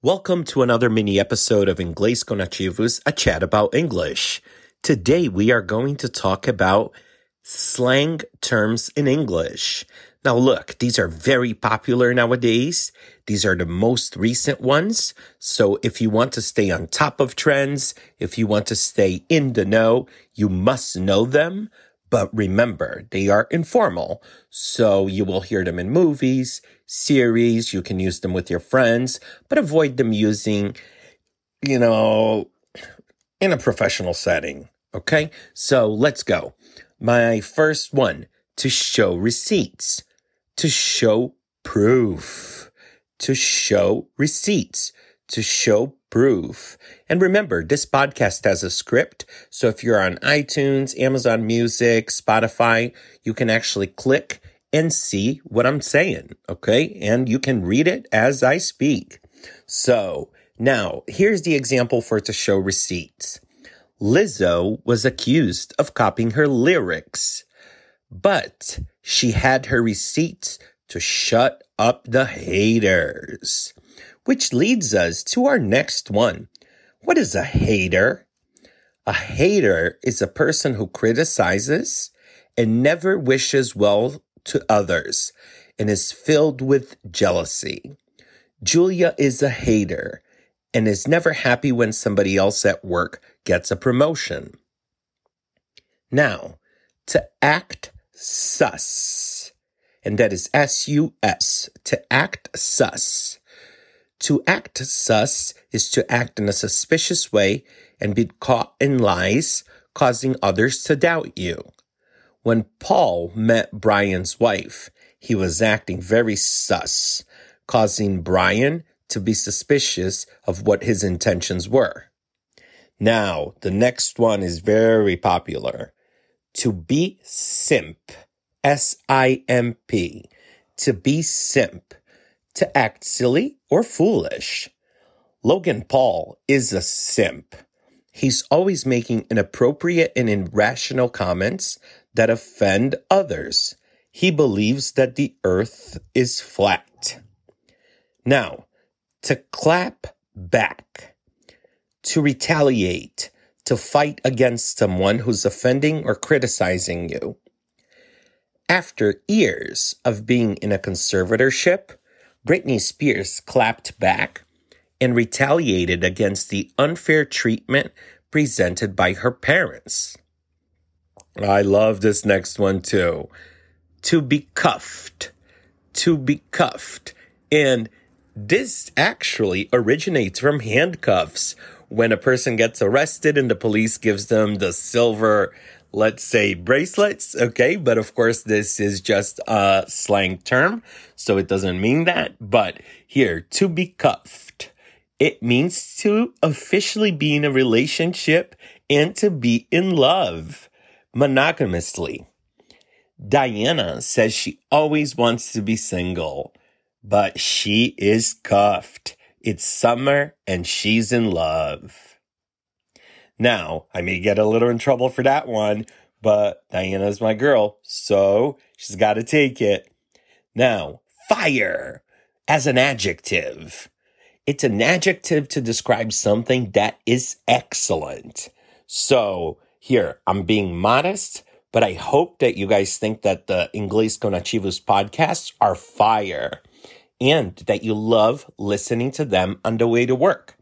Welcome to another mini episode of Inglês com Nativos, a chat about English. Today we are going to talk about slang terms in English. Now look, these are very popular nowadays. These are the most recent ones. So if you want to stay on top of trends, if you want to stay in the know, you must know them. But remember, they are informal. So you will hear them in movies, series. You can use them with your friends, but avoid them using, you know, in a professional setting. Okay. So let's go. My first one to show receipts, to show proof, to show receipts, to show proof. And remember, this podcast has a script. So if you're on iTunes, Amazon Music, Spotify, you can actually click and see what I'm saying. Okay. And you can read it as I speak. So now here's the example for to show receipts. Lizzo was accused of copying her lyrics, but she had her receipts to shut up the haters. Which leads us to our next one. What is a hater? A hater is a person who criticizes and never wishes well to others and is filled with jealousy. Julia is a hater and is never happy when somebody else at work gets a promotion. Now, to act sus, and that is S U S, to act sus. To act sus is to act in a suspicious way and be caught in lies, causing others to doubt you. When Paul met Brian's wife, he was acting very sus, causing Brian to be suspicious of what his intentions were. Now, the next one is very popular. To be simp. S-I-M-P. To be simp to act silly or foolish. Logan Paul is a simp. He's always making inappropriate and irrational comments that offend others. He believes that the earth is flat. Now, to clap back, to retaliate, to fight against someone who's offending or criticizing you. After years of being in a conservatorship, Britney Spears clapped back and retaliated against the unfair treatment presented by her parents. I love this next one too. To be cuffed. To be cuffed. And this actually originates from handcuffs. When a person gets arrested and the police gives them the silver let's say bracelets. Okay. But of course, this is just a slang term. So it doesn't mean that. But here, to be cuffed, it means to officially be in a relationship and to be in love monogamously. Diana says she always wants to be single, but she is cuffed. It's summer and she's in love. Now, I may get a little in trouble for that one, but Diana's my girl, so she's got to take it. Now, fire as an adjective. It's an adjective to describe something that is excellent. So here, I'm being modest, but I hope that you guys think that the Inglês com Nativos podcasts are fire and that you love listening to them on the way to work.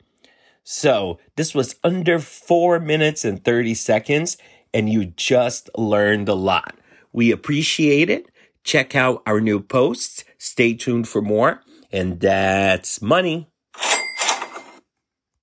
So this was under four minutes and 30 seconds, and you just learned a lot. We appreciate it. Check out our new posts. Stay tuned for more. And that's money.